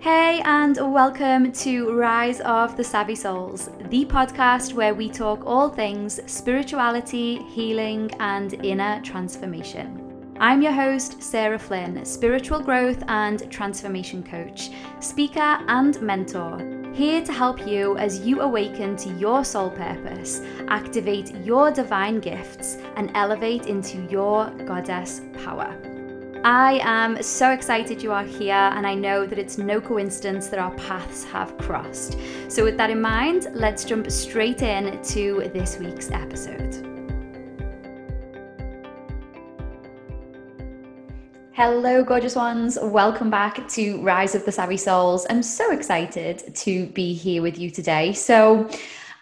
Hey, and welcome to Rise of the Savvy Souls, the podcast where we talk all things spirituality, healing, and inner transformation. I'm your host, Sarah Flynn, spiritual growth and transformation coach, speaker, and mentor, here to help you as you awaken to your soul purpose, activate your divine gifts, and elevate into your goddess power. I am so excited you are here, and I know that it's no coincidence that our paths have crossed. So, with that in mind, let's jump straight in to this week's episode. Hello, gorgeous ones. Welcome back to Rise of the Savvy Souls. I'm so excited to be here with you today. So,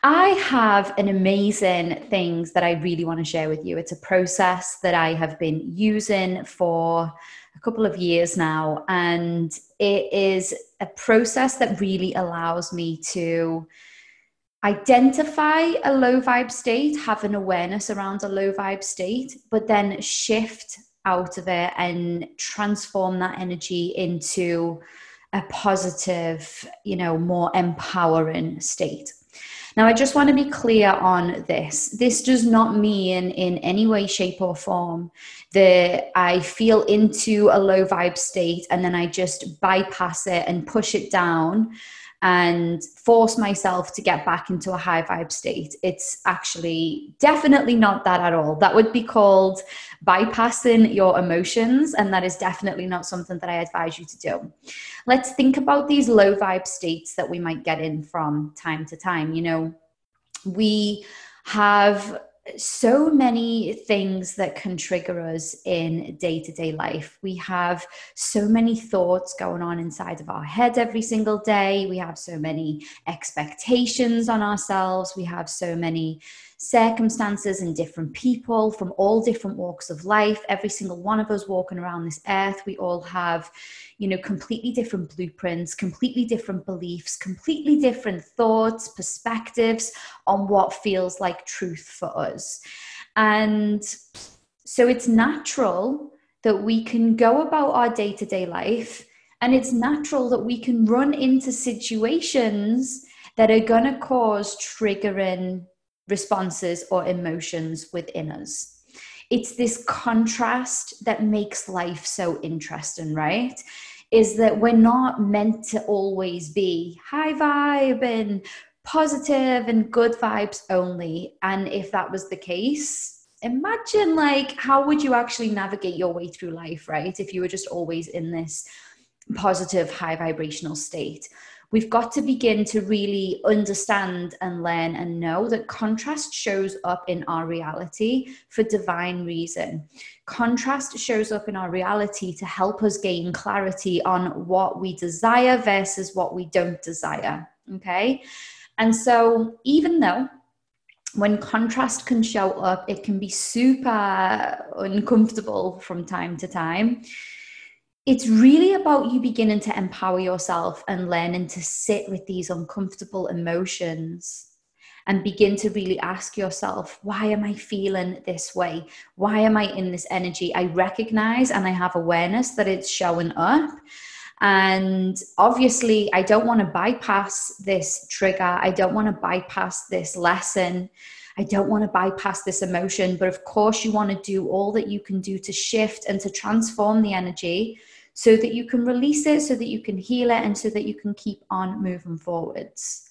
I have an amazing things that I really want to share with you. It's a process that I have been using for a couple of years now, and it is a process that really allows me to identify a low vibe state, have an awareness around a low vibe state, but then shift out of it and transform that energy into a positive, you know, more empowering state. Now, I just want to be clear on this. This does not mean in any way, shape, or form that I feel into a low vibe state and then I just bypass it and push it down and force myself to get back into a high vibe state. It's actually definitely not that at all. That would be called bypassing your emotions, and that is definitely not something that I advise you to do. Let's think about these low vibe states that we might get in from time to time. You know, we have so many things that can trigger us in day to day life. We have so many thoughts going on inside of our head every single day. We have so many expectations on ourselves. We have so many circumstances and different people from all different walks of life. Every single one of us walking around this earth, we all have, you know, completely different blueprints, completely different beliefs, completely different thoughts, perspectives on what feels like truth for us. And so it's natural that we can go about our day to day life, and it's natural that we can run into situations that are going to cause triggering responses or emotions within us. It's this contrast that makes life so interesting, right? Is that we're not meant to always be high vibe and positive and good vibes only. And if that was the case, imagine like how would you actually navigate your way through life, right? If you were just always in this positive, high vibrational state we've got to begin to really understand and learn and know that contrast shows up in our reality for divine reason. Contrast shows up in our reality to help us gain clarity on what we desire versus what we don't desire. Okay. And so, even though when contrast can show up, it can be super uncomfortable from time to time it's really about you beginning to empower yourself and learning to sit with these uncomfortable emotions and begin to really ask yourself, why am I feeling this way? Why am I in this energy? I recognize and I have awareness that it's showing up. And obviously, I don't want to bypass this trigger. I don't want to bypass this lesson. I don't want to bypass this emotion. But of course, you want to do all that you can do to shift and to transform the energy so that you can release it, so that you can heal it, and so that you can keep on moving forwards.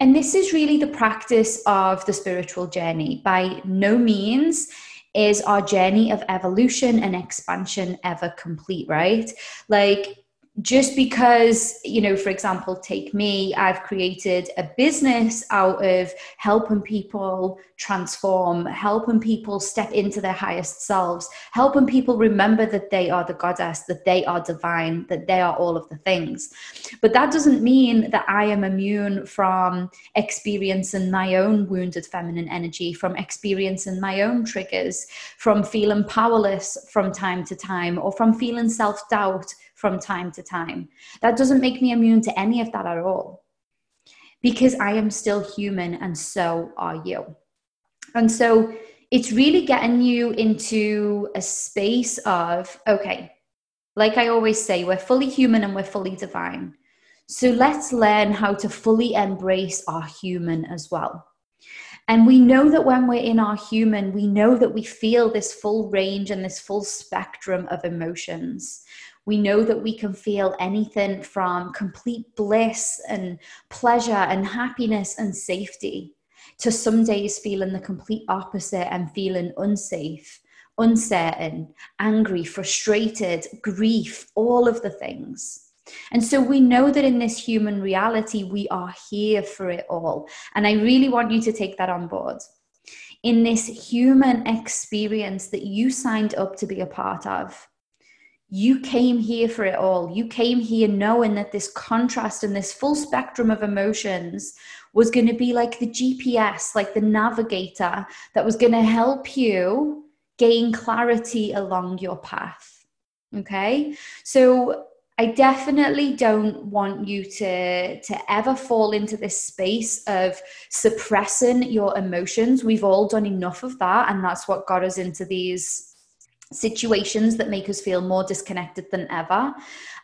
And this is really the practice of the spiritual journey. By no means is our journey of evolution and expansion ever complete, right? Like, just because, you know, for example, take me, I've created a business out of helping people transform, helping people step into their highest selves, helping people remember that they are the goddess, that they are divine, that they are all of the things. But that doesn't mean that I am immune from experiencing my own wounded feminine energy, from experiencing my own triggers, from feeling powerless from time to time, or from feeling self doubt from time to time. That doesn't make me immune to any of that at all because I am still human and so are you. And so it's really getting you into a space of, okay, like I always say, we're fully human and we're fully divine. So let's learn how to fully embrace our human as well. And we know that when we're in our human, we know that we feel this full range and this full spectrum of emotions. We know that we can feel anything from complete bliss and pleasure and happiness and safety to some days feeling the complete opposite and feeling unsafe, uncertain, angry, frustrated, grief, all of the things. And so we know that in this human reality, we are here for it all. And I really want you to take that on board. In this human experience that you signed up to be a part of, you came here for it all. You came here knowing that this contrast and this full spectrum of emotions was going to be like the GPS, like the navigator that was going to help you gain clarity along your path. Okay. So I definitely don't want you to to ever fall into this space of suppressing your emotions. We've all done enough of that and that's what got us into these situations that make us feel more disconnected than ever.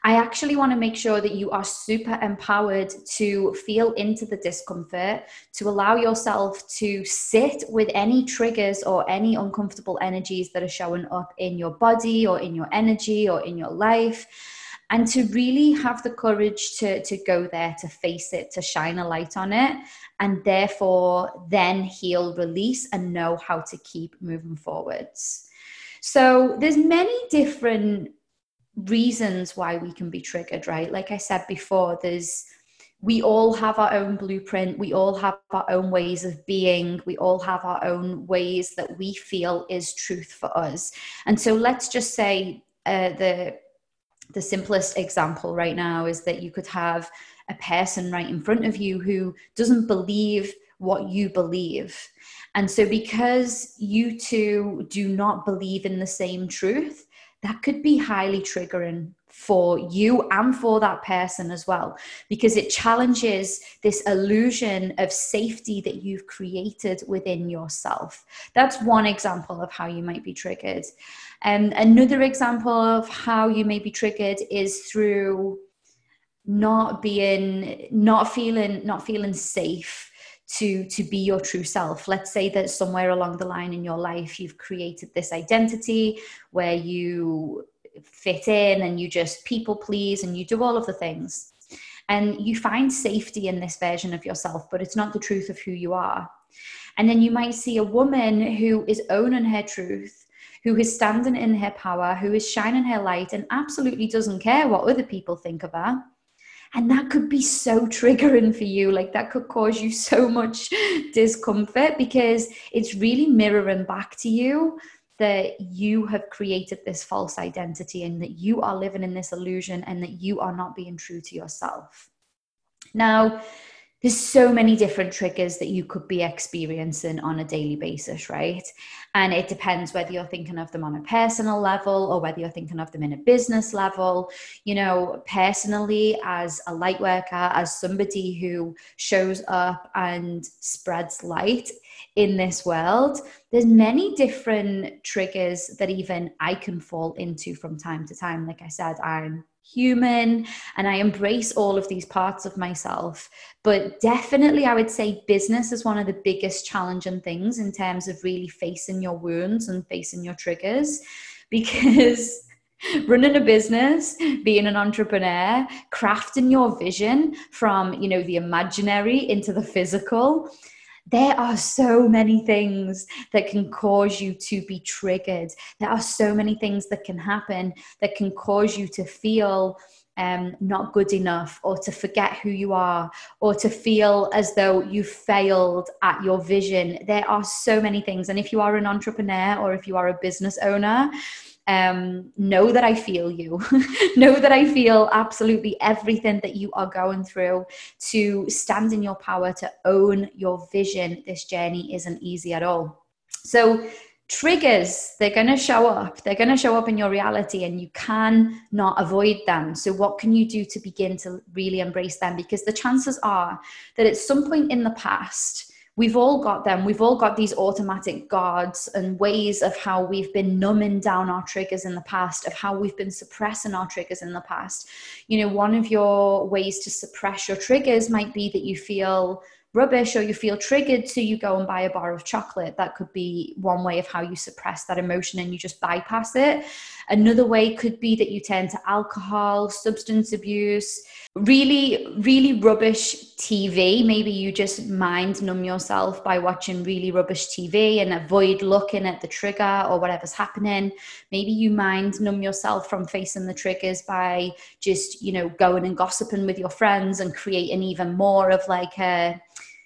I actually want to make sure that you are super empowered to feel into the discomfort, to allow yourself to sit with any triggers or any uncomfortable energies that are showing up in your body or in your energy or in your life and to really have the courage to to go there to face it to shine a light on it and therefore then heal release and know how to keep moving forwards so there's many different reasons why we can be triggered right? Like i said before there's we all have our own blueprint. We all have our own ways of being. We all have our own ways that we feel is truth for us. And so let's just say uh, the the simplest example right now is that you could have a person right in front of you who doesn't believe what you believe. And so, because you two do not believe in the same truth, that could be highly triggering for you and for that person as well, because it challenges this illusion of safety that you've created within yourself. That's one example of how you might be triggered. And um, another example of how you may be triggered is through not being, not feeling, not feeling safe to to be your true self. Let's say that somewhere along the line in your life you've created this identity where you fit in and you just people please and you do all of the things. And you find safety in this version of yourself but it's not the truth of who you are. And then you might see a woman who is owning her truth who is standing in her power who is shining her light and absolutely doesn't care what other people think of her and that could be so triggering for you. Like that could cause you so much discomfort because it's really mirroring back to you that you have created this false identity and that you are living in this illusion and that you are not being true to yourself. Now, there's so many different triggers that you could be experiencing on a daily basis, right? And it depends whether you're thinking of them on a personal level or whether you're thinking of them in a business level. You know, personally, as a light worker, as somebody who shows up and spreads light in this world, there's many different triggers that even I can fall into from time to time. Like I said, I'm human and I embrace all of these parts of myself. But definitely, I would say business is one of the biggest challenging things in terms of really facing your wounds and facing your triggers because. running a business being an entrepreneur crafting your vision from you know the imaginary into the physical there are so many things that can cause you to be triggered. There are so many things that can happen that can cause you to feel um, not good enough or to forget who you are or to feel as though you failed at your vision. There are so many things. And if you are an entrepreneur or if you are a business owner, um, know that I feel you. know that I feel absolutely everything that you are going through to stand in your power, to own your vision. This journey isn't easy at all. So, triggers, they're going to show up. They're going to show up in your reality, and you can not avoid them. So, what can you do to begin to really embrace them? Because the chances are that at some point in the past, we've all got them. We've all got these automatic guards and ways of how we've been numbing down our triggers in the past, of how we've been suppressing our triggers in the past. You know, one of your ways to suppress your triggers might be that you feel rubbish or you feel triggered, so you go and buy a bar of chocolate. That could be one way of how you suppress that emotion and you just bypass it. Another way could be that you turn to alcohol, substance abuse, really, really rubbish TV. Maybe you just mind numb yourself by watching really rubbish TV and avoid looking at the trigger or whatever's happening. Maybe you mind numb yourself from facing the triggers by just, you know, going and gossiping with your friends and creating even more of like a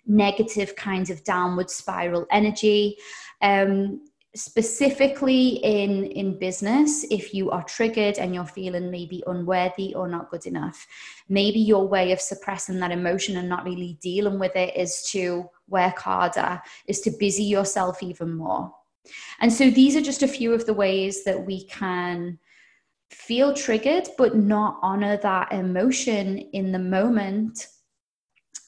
negative kind of downward spiral energy. Um, specifically in in business if you are triggered and you're feeling maybe unworthy or not good enough maybe your way of suppressing that emotion and not really dealing with it is to work harder is to busy yourself even more. And so these are just a few of the ways that we can feel triggered but not honor that emotion in the moment.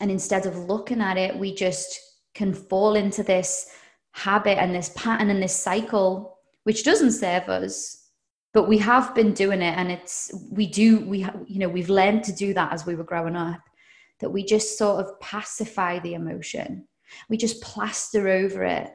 And instead of looking at it we just can fall into this habit and this pattern and this cycle which doesn't serve us but we have been doing it. And it's we do we you know we've learned to do that as we were growing up that we just sort of pacify the emotion. We just plaster over it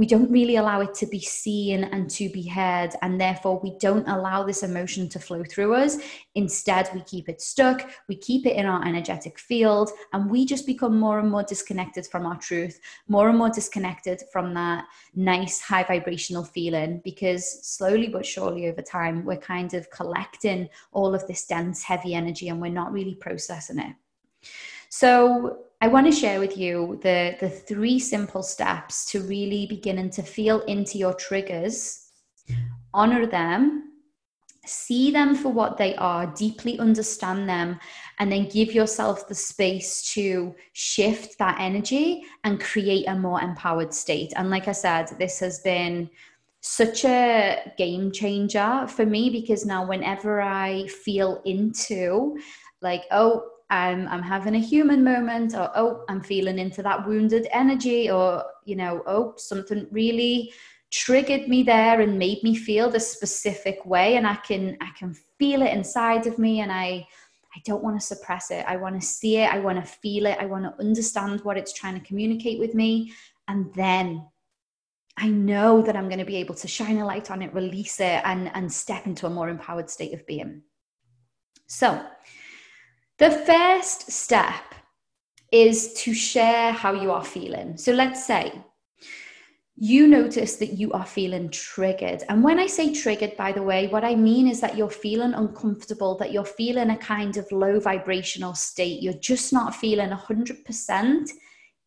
we don't really allow it to be seen and to be heard and therefore we don't allow this emotion to flow through us. Instead we keep it stuck we keep it in our energetic field and we just become more and more disconnected from our truth more and more disconnected from that nice high vibrational feeling because slowly but surely over time we're kind of collecting all of this dense heavy energy and we're not really processing it. So I want to share with you the, the three simple steps to really beginning to feel into your triggers, honor them, see them for what they are, deeply understand them, and then give yourself the space to shift that energy and create a more empowered state. And like I said, this has been such a game changer for me because now, whenever I feel into like, oh, I'm, I'm having a human moment or oh i'm feeling into that wounded energy or you know oh something really triggered me there and made me feel this specific way and i can i can feel it inside of me and i i don't want to suppress it. I want to see it. I want to feel it. I want to understand what it's trying to communicate with me. And then i know that i'm going to be able to shine a light on it release it and and step into a more empowered state of being. So the first step is to share how you are feeling. So let's say you notice that you are feeling triggered. And when I say triggered, by the way, what I mean is that you're feeling uncomfortable, that you're feeling a kind of low vibrational state. You're just not feeling 100%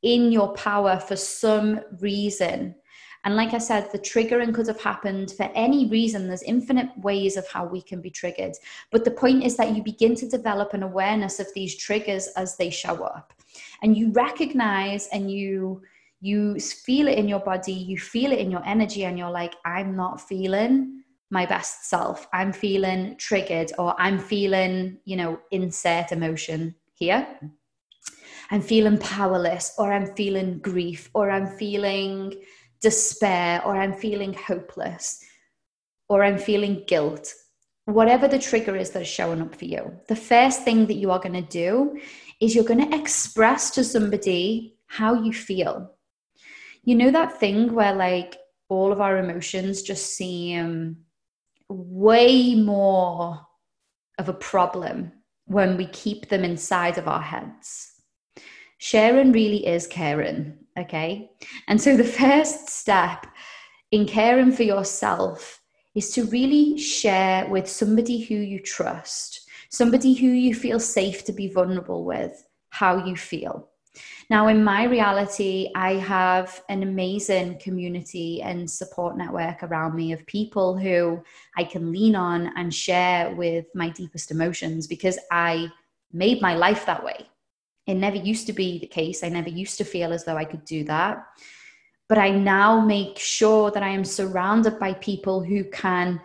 in your power for some reason. And like I said, the triggering could have happened for any reason. There's infinite ways of how we can be triggered. But the point is that you begin to develop an awareness of these triggers as they show up. And you recognize and you you feel it in your body, you feel it in your energy, and you're like, I'm not feeling my best self. I'm feeling triggered, or I'm feeling, you know, insert emotion here. I'm feeling powerless, or I'm feeling grief, or I'm feeling despair or I'm feeling hopeless or I'm feeling guilt, whatever the trigger is that is showing up for you, the first thing that you are going to do is you're going to express to somebody how you feel. You know that thing where like all of our emotions just seem way more of a problem when we keep them inside of our heads. Sharing really is caring. Okay. And so the first step in caring for yourself is to really share with somebody who you trust, somebody who you feel safe to be vulnerable with, how you feel. Now, in my reality, I have an amazing community and support network around me of people who I can lean on and share with my deepest emotions because I made my life that way. It never used to be the case. I never used to feel as though I could do that. But I now make sure that I am surrounded by people who can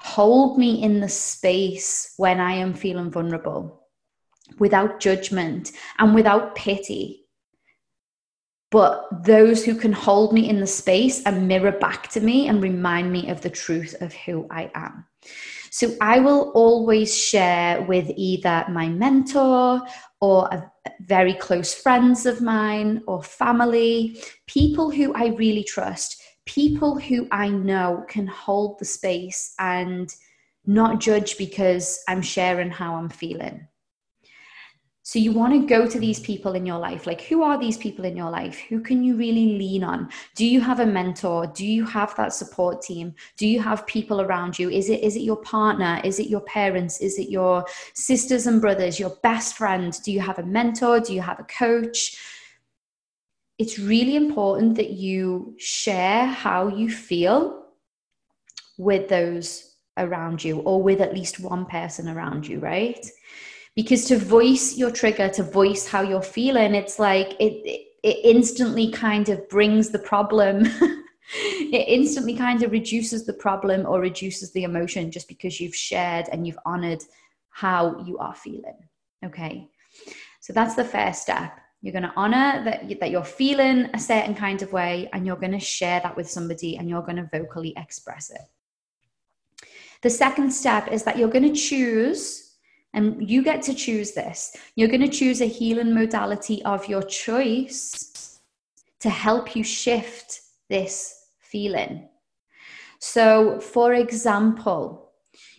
hold me in the space when I am feeling vulnerable without judgment and without pity. but those who can hold me in the space and mirror back to me and remind me of the truth of who I am. So I will always share with either my mentor or a, very close friends of mine or family, people who I really trust, people who I know can hold the space and not judge because I'm sharing how I'm feeling. So you want to go to these people in your life. Like, who are these people in your life? Who can you really lean on? Do you have a mentor? Do you have that support team? Do you have people around you? Is it is it your partner? Is it your parents? Is it your sisters and brothers? Your best friend? Do you have a mentor? Do you have a coach? It's really important that you share how you feel with those around you or with at least one person around you, right? Because to voice your trigger to voice how you're feeling it's like it it, instantly kind of brings the problem. It instantly kind of reduces the problem or reduces the emotion just because you've shared and you've honored how you are feeling okay? So that's the first step. You're going to honor that, that you're feeling a certain kind of way and you're going to share that with somebody and you're going to vocally express it. The second step is that you're going to choose and you get to choose this. You're going to choose a healing modality of your choice to help you shift this feeling. So, for example,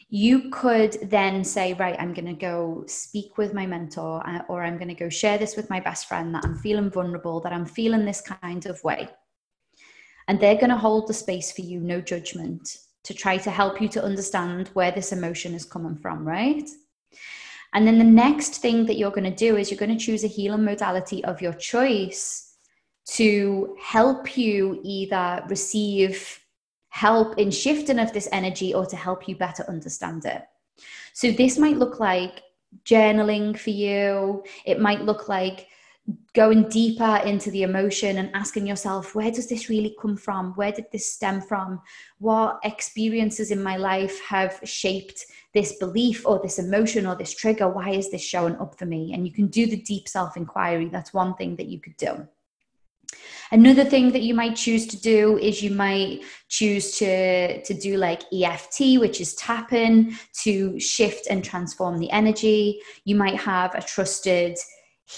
you could then say, Right, I'm going to go speak with my mentor, uh, or I'm going to go share this with my best friend that I'm feeling vulnerable, that I'm feeling this kind of way. And they're going to hold the space for you, no judgment, to try to help you to understand where this emotion is coming from, right? And then the next thing that you're going to do is you're going to choose a healing modality of your choice to help you either receive help in shifting of this energy or to help you better understand it. So this might look like journaling for you. It might look like going deeper into the emotion and asking yourself, where does this really come from? Where did this stem from? What experiences in my life have shaped this belief or this emotion or this trigger? Why is this showing up for me? And you can do the deep self inquiry. That's one thing that you could do. Another thing that you might choose to do is you might choose to, to do like EFT, which is tapping to shift and transform the energy. You might have a trusted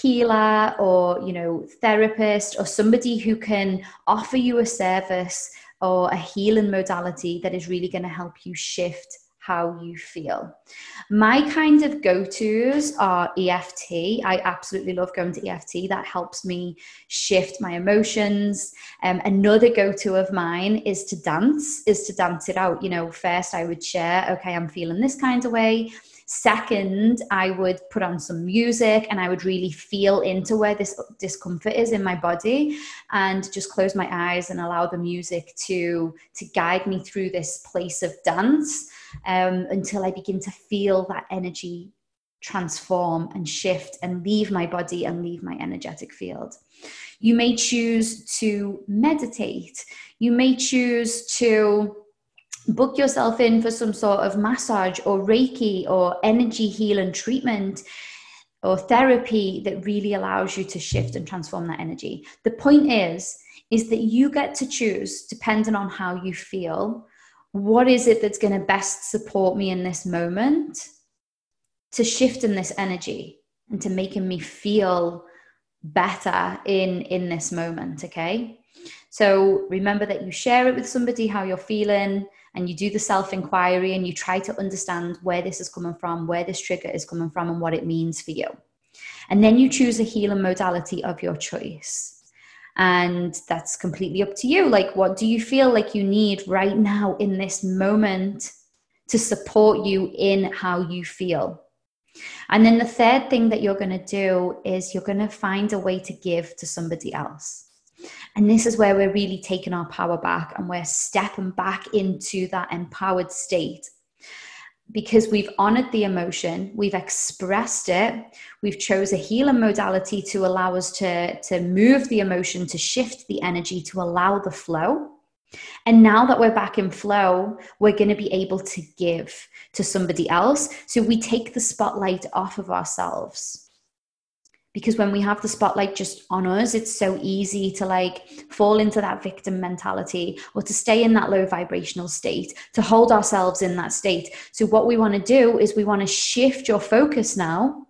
healer or you know therapist or somebody who can offer you a service or a healing modality that is really going to help you shift how you feel. My kind of go tos are EFT. I absolutely love going to EFT. That helps me shift my emotions. Um, another go to of mine is to dance, is to dance it out. You know, first I would share, okay, I'm feeling this kind of way. Second, I would put on some music and I would really feel into where this discomfort is in my body and just close my eyes and allow the music to, to guide me through this place of dance um, until I begin to feel that energy transform and shift and leave my body and leave my energetic field. You may choose to meditate. You may choose to book yourself in for some sort of massage or Reiki or energy healing treatment or therapy that really allows you to shift and transform that energy. The point is, is that you get to choose, depending on how you feel, what is it that's going to best support me in this moment to shift in this energy and to making me feel better in in this moment okay so remember that you share it with somebody how you're feeling and you do the self inquiry and you try to understand where this is coming from, where this trigger is coming from, and what it means for you. And then you choose a healing modality of your choice. And that's completely up to you. Like, what do you feel like you need right now in this moment to support you in how you feel? And then the third thing that you're going to do is you're going to find a way to give to somebody else. And this is where we're really taking our power back and we're stepping back into that empowered state because we've honored the emotion, we've expressed it, we've chose a healing modality to allow us to, to move the emotion, to shift the energy, to allow the flow. And now that we're back in flow, we're going to be able to give to somebody else. So we take the spotlight off of ourselves because when we have the spotlight just on us it's so easy to like fall into that victim mentality or to stay in that low vibrational state to hold ourselves in that state. So what we want to do is we want to shift your focus now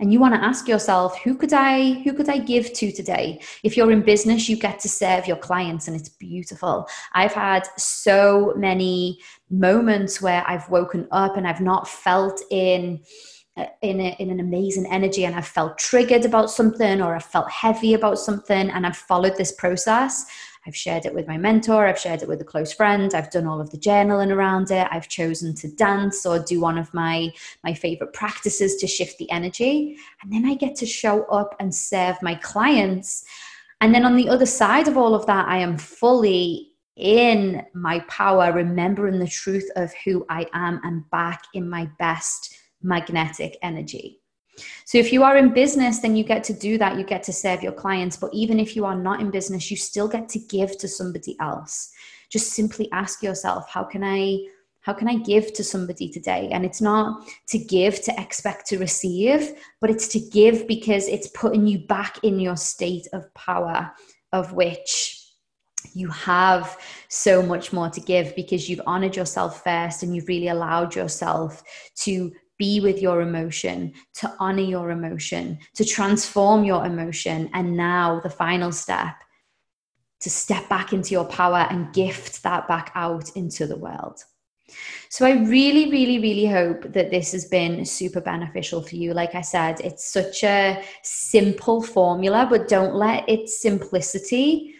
and you want to ask yourself who could i who could i give to today? If you're in business you get to serve your clients and it's beautiful. I've had so many moments where i've woken up and i've not felt in in, a, in an amazing energy and I've felt triggered about something or I've felt heavy about something and I've followed this process. I've shared it with my mentor, I've shared it with a close friend, I've done all of the journaling around it, I've chosen to dance or do one of my my favorite practices to shift the energy, and then I get to show up and serve my clients. And then on the other side of all of that, I am fully in my power, remembering the truth of who I am and back in my best magnetic energy. So, if you are in business, then you get to do that. You get to serve your clients. But even if you are not in business, you still get to give to somebody else. Just simply ask yourself, how can I? How can I give to somebody today? And it's not to give to expect to receive, but it's to give because it's putting you back in your state of power, of which you have so much more to give because you've honored yourself first and you've really allowed yourself to be with your emotion, to honor your emotion, to transform your emotion. And now, the final step, to step back into your power and gift that back out into the world. So, I really, really, really hope that this has been super beneficial for you. Like I said, it's such a simple formula, but don't let its simplicity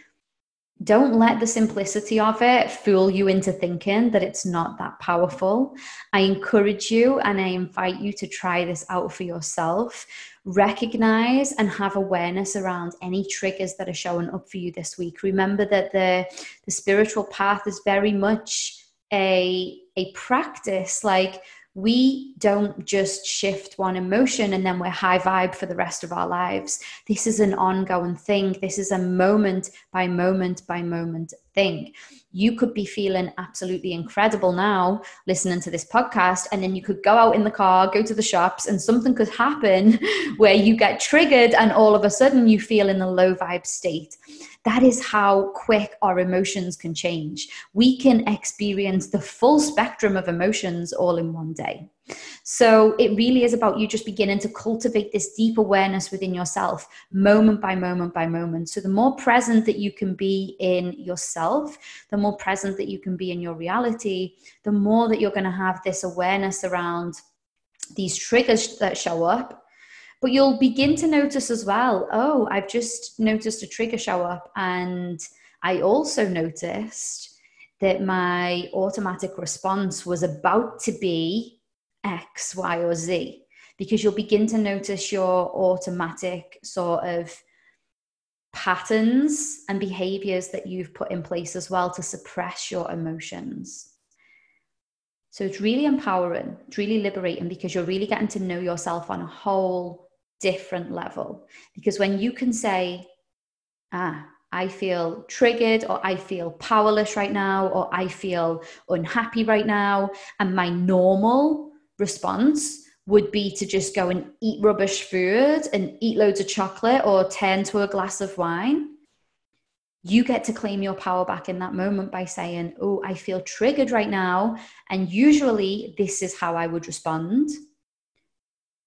don't let the simplicity of it fool you into thinking that it's not that powerful. I encourage you and I invite you to try this out for yourself. Recognize and have awareness around any triggers that are showing up for you this week. Remember that the, the spiritual path is very much a, a practice. Like we don't just shift one emotion and then we're high vibe for the rest of our lives. This is an ongoing thing. This is a moment by moment by moment thing. You could be feeling absolutely incredible now listening to this podcast, and then you could go out in the car, go to the shops, and something could happen where you get triggered, and all of a sudden you feel in a low vibe state. That is how quick our emotions can change. We can experience the full spectrum of emotions all in one day. So it really is about you just beginning to cultivate this deep awareness within yourself, moment by moment by moment. So the more present that you can be in yourself, the more present that you can be in your reality, the more that you're going to have this awareness around these triggers that show up but you'll begin to notice as well oh i've just noticed a trigger show up and i also noticed that my automatic response was about to be x y or z because you'll begin to notice your automatic sort of patterns and behaviors that you've put in place as well to suppress your emotions so it's really empowering, it's really liberating because you're really getting to know yourself on a whole different level. Because when you can say, ah, I feel triggered, or I feel powerless right now, or I feel unhappy right now, and my normal response would be to just go and eat rubbish food and eat loads of chocolate or turn to a glass of wine. You get to claim your power back in that moment by saying, Oh, I feel triggered right now. And usually, this is how I would respond.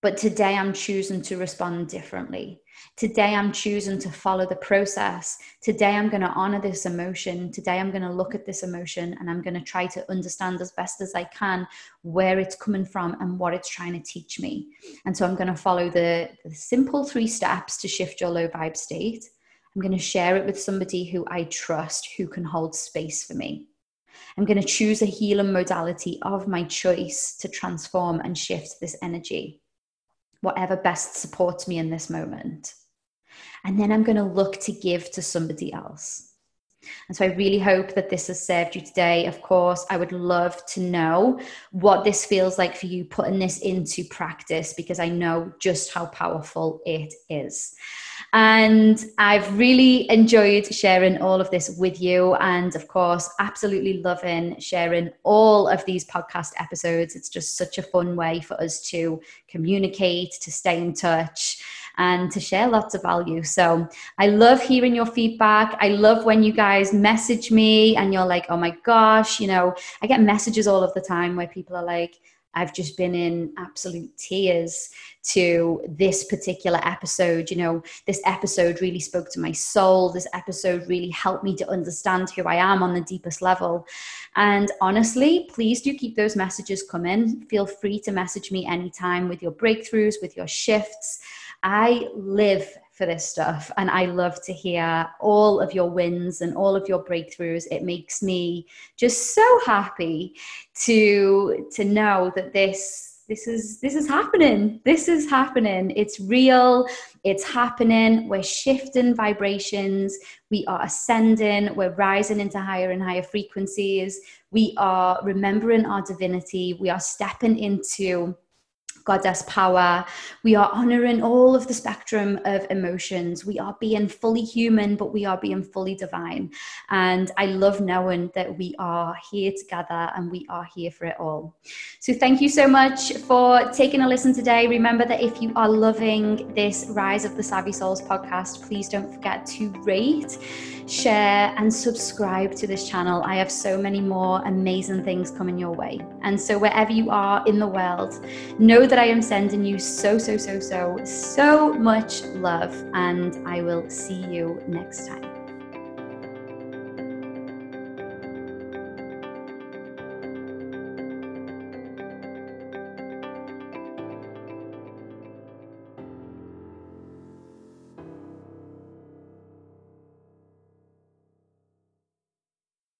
But today I'm choosing to respond differently. Today I'm choosing to follow the process. Today I'm going to honor this emotion. Today I'm going to look at this emotion and I'm going to try to understand as best as I can where it's coming from and what it's trying to teach me. And so I'm going to follow the, the simple three steps to shift your low vibe state. I'm going to share it with somebody who I trust who can hold space for me. I'm going to choose a healing modality of my choice to transform and shift this energy whatever best supports me in this moment. And then I'm going to look to give to somebody else. And so I really hope that this has served you today. Of course, I would love to know what this feels like for you putting this into practice because I know just how powerful it is. And I've really enjoyed sharing all of this with you. And of course, absolutely loving sharing all of these podcast episodes. It's just such a fun way for us to communicate, to stay in touch. and to share lots of value. So I love hearing your feedback. I love when you guys message me and you're like, oh my gosh, you know, I get messages all of the time where people are like, I've just been in absolute tears to this particular episode. You know, this episode really spoke to my soul. This episode really helped me to understand who I am on the deepest level. And honestly, please do keep those messages coming. Feel free to message me anytime with your breakthroughs, with your shifts. I live for this stuff and I love to hear all of your wins and all of your breakthroughs. It makes me just so happy to to know that this this is this is happening. This is happening. It's real. It's happening. We're shifting vibrations. We are ascending. We're rising into higher and higher frequencies. We are remembering our divinity. We are stepping into goddess power. We are honoring all of the spectrum of emotions. We are being fully human, but we are being fully divine. And I love knowing that we are here together and we are here for it all. So thank you so much for taking a listen today. Remember that if you are loving this Rise of the Savvy Souls podcast, please don't forget to rate share, and subscribe to this channel. I have so many more amazing things coming your way. And so, wherever you are in the world, know that I am sending you so, so, so, so, so much love. And I will see you next time.